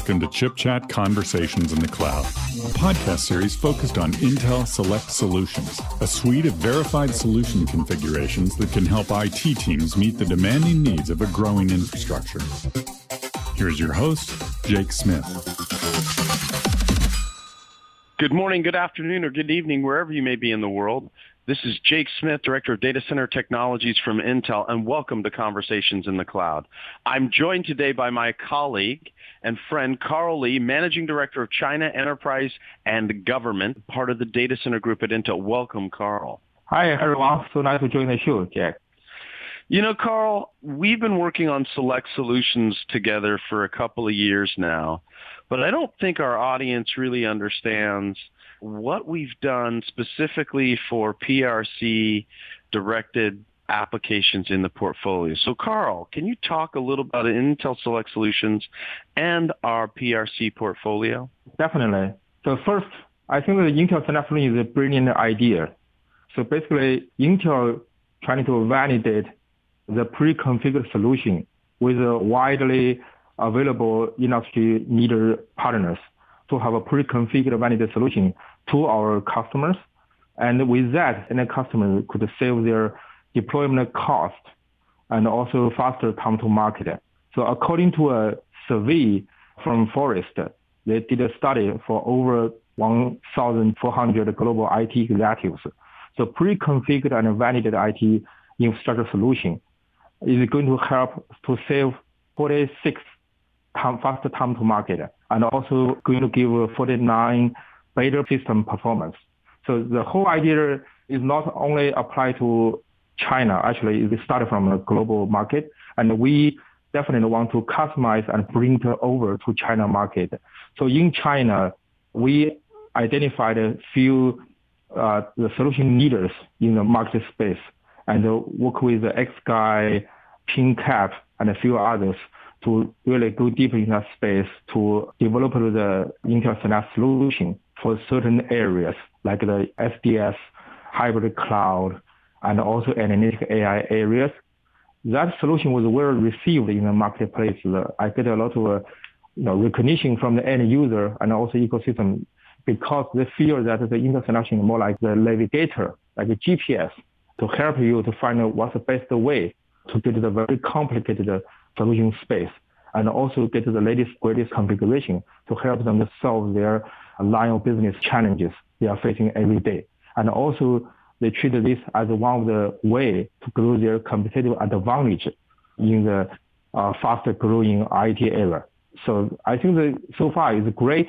welcome to Chip Chat Conversations in the Cloud, a podcast series focused on Intel Select Solutions, a suite of verified solution configurations that can help IT teams meet the demanding needs of a growing infrastructure. Here's your host, Jake Smith. Good morning, good afternoon, or good evening, wherever you may be in the world. This is Jake Smith, Director of Data Center Technologies from Intel, and welcome to Conversations in the Cloud. I'm joined today by my colleague and friend Carl Li, Managing Director of China Enterprise and Government, part of the Data Center Group at Intel. Welcome, Carl. Hi, everyone. So nice to join the show, Jack. You know, Carl, we've been working on Select Solutions together for a couple of years now, but I don't think our audience really understands what we've done specifically for PRC directed applications in the portfolio. So Carl, can you talk a little about Intel Select Solutions and our PRC portfolio? Definitely. So first, I think the Intel Select Solution is a brilliant idea. So basically, Intel trying to validate the pre-configured solution with a widely available industry leader partners to have a pre-configured validated solution to our customers. And with that, any customer could save their deployment cost and also faster time to market. So according to a survey from Forrester, they did a study for over 1,400 global IT executives. So pre-configured and validated IT infrastructure solution is going to help to save 46 time, faster time to market and also going to give 49 better system performance. So the whole idea is not only applied to China, actually it started from a global market and we definitely want to customize and bring it over to China market. So in China, we identified a few uh, the solution leaders in the market space and work with the XSky, PingCap, and a few others to really go deep in that space to develop the Select solution for certain areas like the SDS, hybrid cloud, and also analytic AI areas. That solution was well received in the marketplace. I get a lot of you know, recognition from the end user and also ecosystem because they feel that the Intel solution is more like the navigator, like a GPS, to help you to find out what's the best way to get the very complicated solution space and also get the latest, greatest configuration to help them solve their line of business challenges they are facing every day. And also they treat this as one of the way to grow their competitive advantage in the uh, faster growing IT era. So I think that so far is great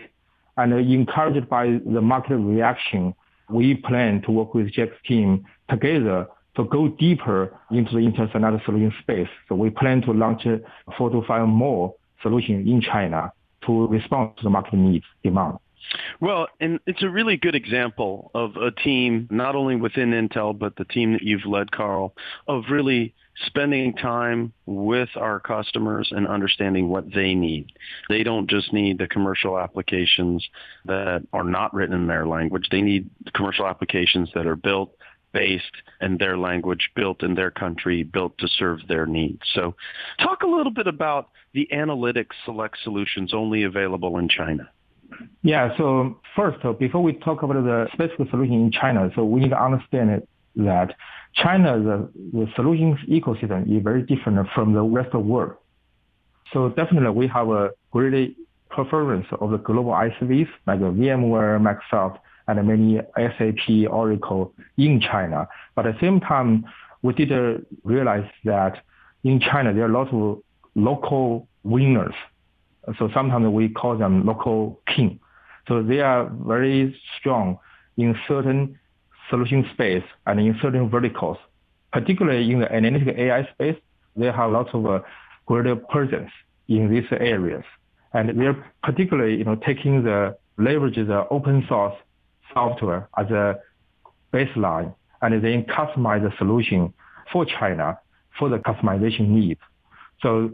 and encouraged by the market reaction. We plan to work with Jack's team together to go deeper into the international solution space. So we plan to launch four to five more solutions in China to respond to the market needs demand. Well, and it's a really good example of a team, not only within Intel, but the team that you've led, Carl, of really spending time with our customers and understanding what they need. They don't just need the commercial applications that are not written in their language. They need commercial applications that are built based and their language, built in their country, built to serve their needs. So talk a little bit about the analytics select solutions only available in China. Yeah. So first, before we talk about the specific solution in China, so we need to understand that China, the, the solutions ecosystem is very different from the rest of the world. So definitely we have a great preference of the global ISVs like VMware, Microsoft, and many SAP, Oracle in China. But at the same time, we did realize that in China, there are lots of local winners so sometimes we call them local king. So they are very strong in certain solution space and in certain verticals, particularly in the analytic AI space. They have lots of uh, greater presence in these areas, and they're particularly you know taking the leverage the open source software as a baseline, and then customize the solution for China for the customization needs. So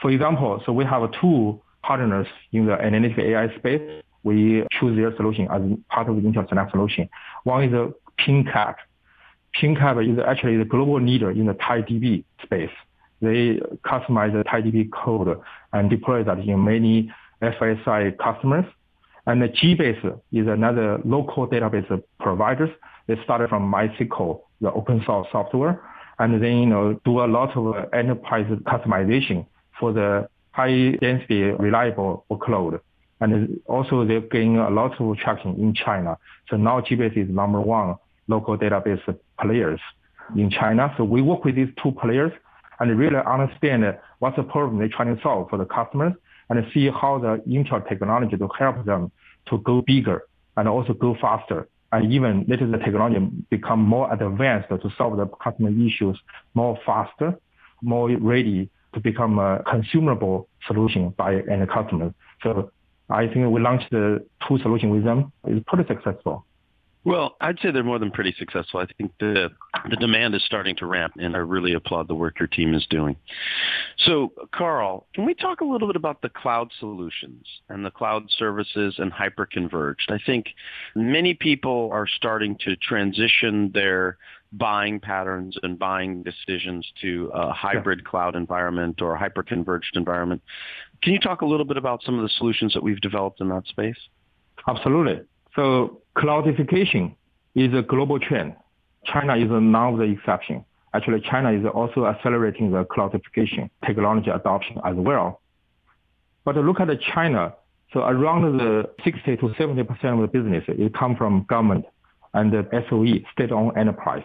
for example, so we have two partners in the analytic AI space. We choose their solution as part of the Intel Select solution. One is PingCap. PingCap is actually the global leader in the TiDB space. They customize the TiDB code and deploy that in many FSI customers. And the GBase is another local database providers. They started from MySQL, the open source software, and then you know do a lot of enterprise customization for the high density reliable workload. And also they're gaining a lot of traction in China. So now GBase is number one local database players in China. So we work with these two players and really understand what's the problem they're trying to solve for the customers and see how the Intel technology to help them to go bigger and also go faster. And even let the technology become more advanced to solve the customer issues more faster, more ready to become a consumable solution by end customers. So I think we launched the two solution with them. It's pretty successful. Well, I'd say they're more than pretty successful. I think the the demand is starting to ramp, and I really applaud the work your team is doing. So, Carl, can we talk a little bit about the cloud solutions and the cloud services and hyperconverged? I think many people are starting to transition their buying patterns and buying decisions to a hybrid yeah. cloud environment or a hyperconverged environment. Can you talk a little bit about some of the solutions that we've developed in that space? Absolutely. So cloudification is a global trend. China is now the exception. Actually, China is also accelerating the cloudification technology adoption as well. But look at China. So around the 60 to 70 percent of the business it come from government and the SOE, state-owned enterprise.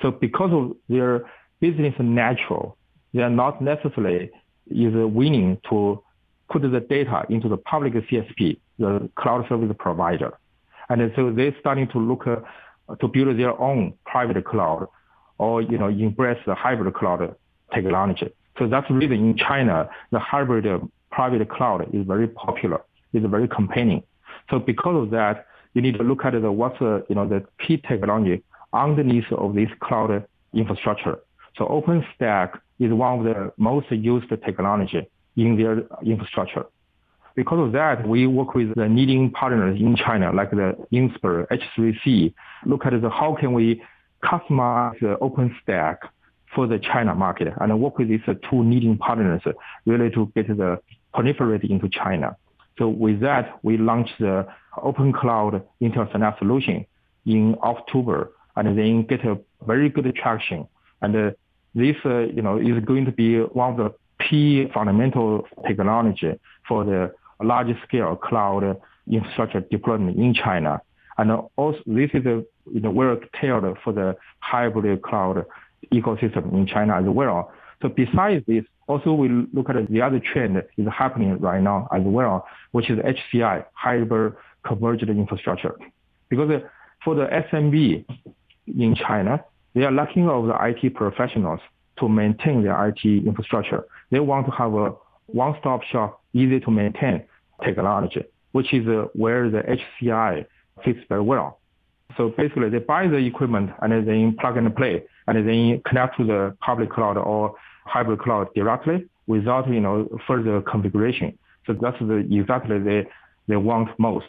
So because of their business natural, they are not necessarily is willing to put the data into the public CSP, the cloud service provider. And so they're starting to look uh, to build their own private cloud or, you know, embrace the hybrid cloud technology. So that's really in China, the hybrid uh, private cloud is very popular, is very compelling. So because of that, you need to look at the, what's uh, you know, the key technology underneath of this cloud infrastructure. So OpenStack is one of the most used technology in their infrastructure. Because of that, we work with the leading partners in China, like the Inspur, H3C, look at the, how can we customize the OpenStack for the China market and work with these two leading partners really to get the proliferate into China. So with that, we launched the Open Cloud Intel Select solution in October and then get a very good traction. And this, uh, you know, is going to be one of the key fundamental technology for the large scale cloud infrastructure deployment in China. And also this is a, you know, well tailored for the hybrid cloud ecosystem in China as well. So besides this, also we look at the other trend is happening right now as well, which is HCI, hybrid converged infrastructure. Because for the SMB in China, they are lacking of the IT professionals to maintain their IT infrastructure. They want to have a one-stop shop, easy to maintain technology, which is uh, where the HCI fits very well. So basically, they buy the equipment and then plug and play, and then connect to the public cloud or hybrid cloud directly without you know further configuration. So that's the exactly they they want most.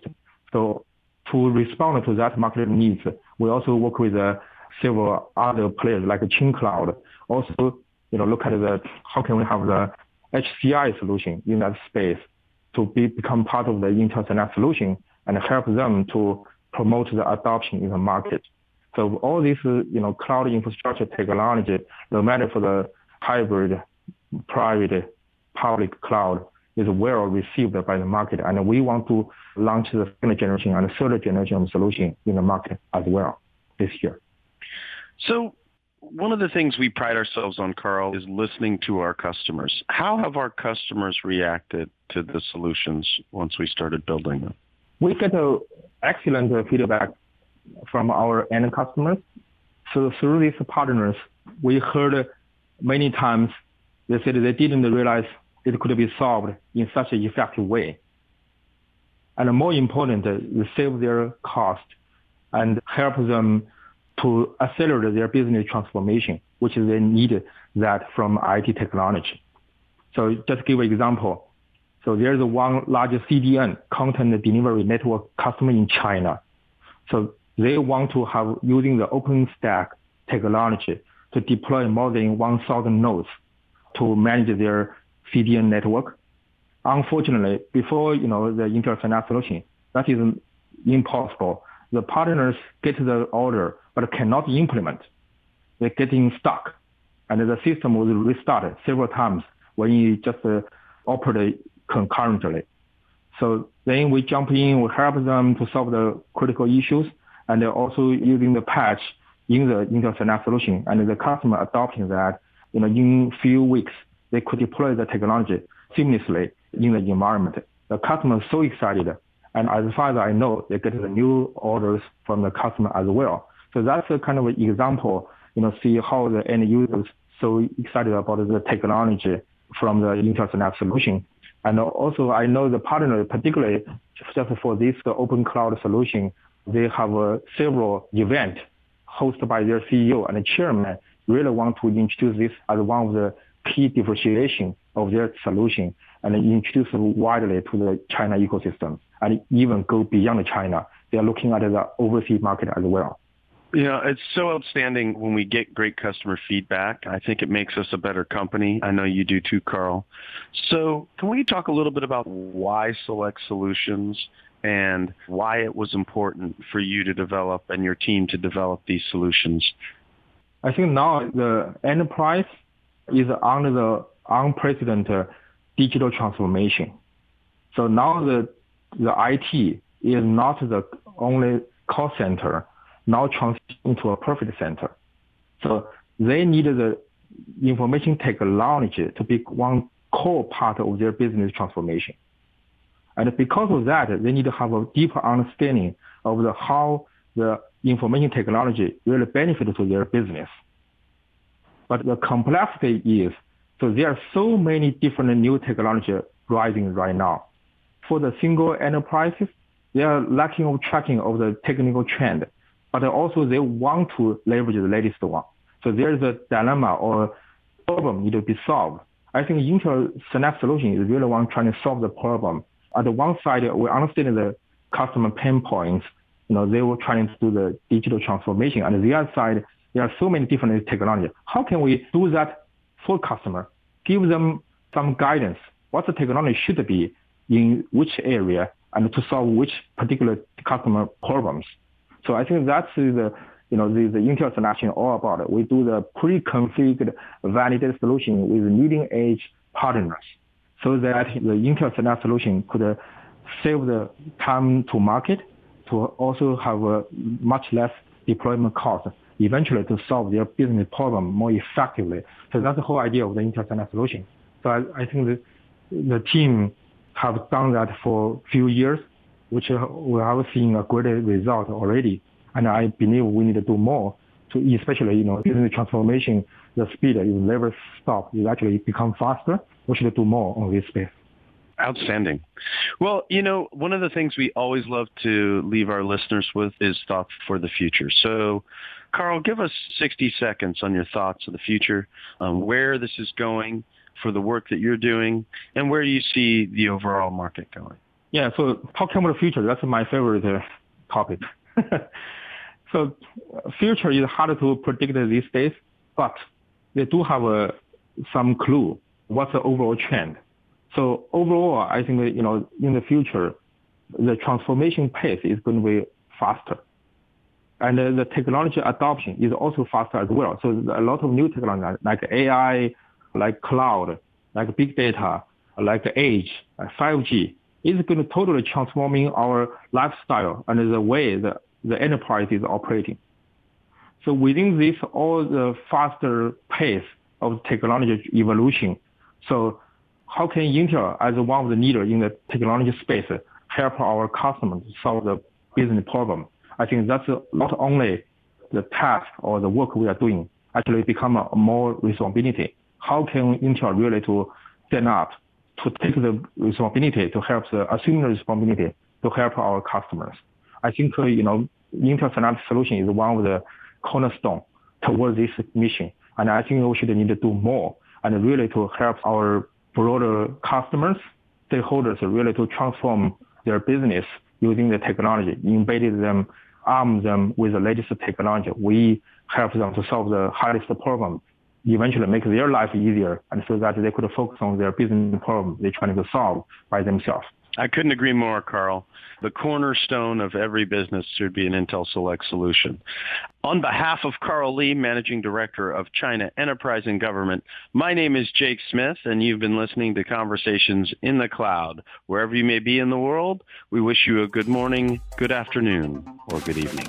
So to respond to that market needs, we also work with uh, several other players like QingCloud. Also, you know, look at the how can we have the HCI solution in that space to be, become part of the Intel Select solution and help them to promote the adoption in the market. So all this, you know, cloud infrastructure technology, no matter for the hybrid, private, public cloud, is well received by the market. And we want to launch the second generation and third generation solution in the market as well this year. So one of the things we pride ourselves on, Carl, is listening to our customers. How have our customers reacted to the solutions once we started building them? We get a excellent feedback from our end customers. So through these partners, we heard many times they said they didn't realize it could be solved in such an effective way. And more important, save their cost and help them to accelerate their business transformation, which they need that from IT technology. So just give an example. So there's one large CDN, content delivery network customer in China. So they want to have using the OpenStack technology to deploy more than 1,000 nodes to manage their CDN network. unfortunately, before you know the Select solution, that is impossible. The partners get the order but cannot implement. They're getting stuck, and the system was restarted several times when you just uh, operate concurrently. So then we jump in, we help them to solve the critical issues, and they're also using the patch in the Select solution, and the customer adopting that, you know, in few weeks, they could deploy the technology seamlessly in the environment. The customer is so excited, and as far as I know, they get the new orders from the customer as well. So that's a kind of an example, you know, see how the end users so excited about the technology from the Intel Select solution. And also, I know the partner, particularly just for this open cloud solution, they have uh, several events hosted by their CEO and the chairman really want to introduce this as one of the key differentiation of their solution and introduce it widely to the China ecosystem and even go beyond China. They are looking at the overseas market as well. You know, it's so outstanding when we get great customer feedback. I think it makes us a better company. I know you do too, Carl. So can we talk a little bit about why Select Solutions and why it was important for you to develop and your team to develop these solutions? I think now the enterprise is under the unprecedented digital transformation. So now the the IT is not the only call center now transition into a profit center. So they need the information technology to be one core part of their business transformation. And because of that, they need to have a deeper understanding of the, how the information technology really benefits to their business. But the complexity is, so there are so many different new technology rising right now. For the single enterprises, they are lacking of tracking of the technical trend but also they want to leverage the latest one. So there is a dilemma or problem need to be solved. I think Intel Select solution is really one trying to solve the problem. On the one side, we understand the customer pain points. You know, they were trying to do the digital transformation. On the other side, there are so many different technologies. How can we do that for customer? Give them some guidance. What the technology should be in which area and to solve which particular customer problems. So I think that's the you know the, the Intel solution all about. It. We do the pre-configured validated solution with leading edge partners, so that the Intel Select solution could save the time to market, to also have a much less deployment cost, eventually to solve their business problem more effectively. So that's the whole idea of the Select solution. So I, I think the, the team have done that for a few years which we are seeing a great result already. And I believe we need to do more to, especially, you know, business transformation, the speed is never stop. It actually become faster. We should do more on this space. Outstanding. Well, you know, one of the things we always love to leave our listeners with is thoughts for the future. So, Carl, give us 60 seconds on your thoughts of the future, um, where this is going for the work that you're doing, and where you see the overall market going. Yeah, so talking about the future, that's my favorite topic. so future is hard to predict these days, but they do have uh, some clue what's the overall trend. So overall, I think you know in the future, the transformation pace is going to be faster, and uh, the technology adoption is also faster as well. So a lot of new technology like AI, like cloud, like big data, like edge, like 5G is going to totally transforming our lifestyle and the way the, the enterprise is operating. So within this, all the faster pace of technology evolution, so how can Intel, as one of the leaders in the technology space, help our customers solve the business problem? I think that's not only the task or the work we are doing, actually become a more responsibility. How can Intel really to stand up to take the responsibility to help the assume the responsibility to help our customers. I think uh, you know Intel solution is one of the cornerstone towards this mission, and I think we should need to do more and really to help our broader customers, stakeholders, really to transform their business using the technology, embedded them, arm them with the latest technology. We help them to solve the hardest problem eventually make their life easier and so that they could focus on their business problem they're trying to solve by themselves. I couldn't agree more, Carl. The cornerstone of every business should be an Intel Select solution. On behalf of Carl Li, Managing Director of China Enterprise and Government, my name is Jake Smith, and you've been listening to Conversations in the Cloud. Wherever you may be in the world, we wish you a good morning, good afternoon, or good evening.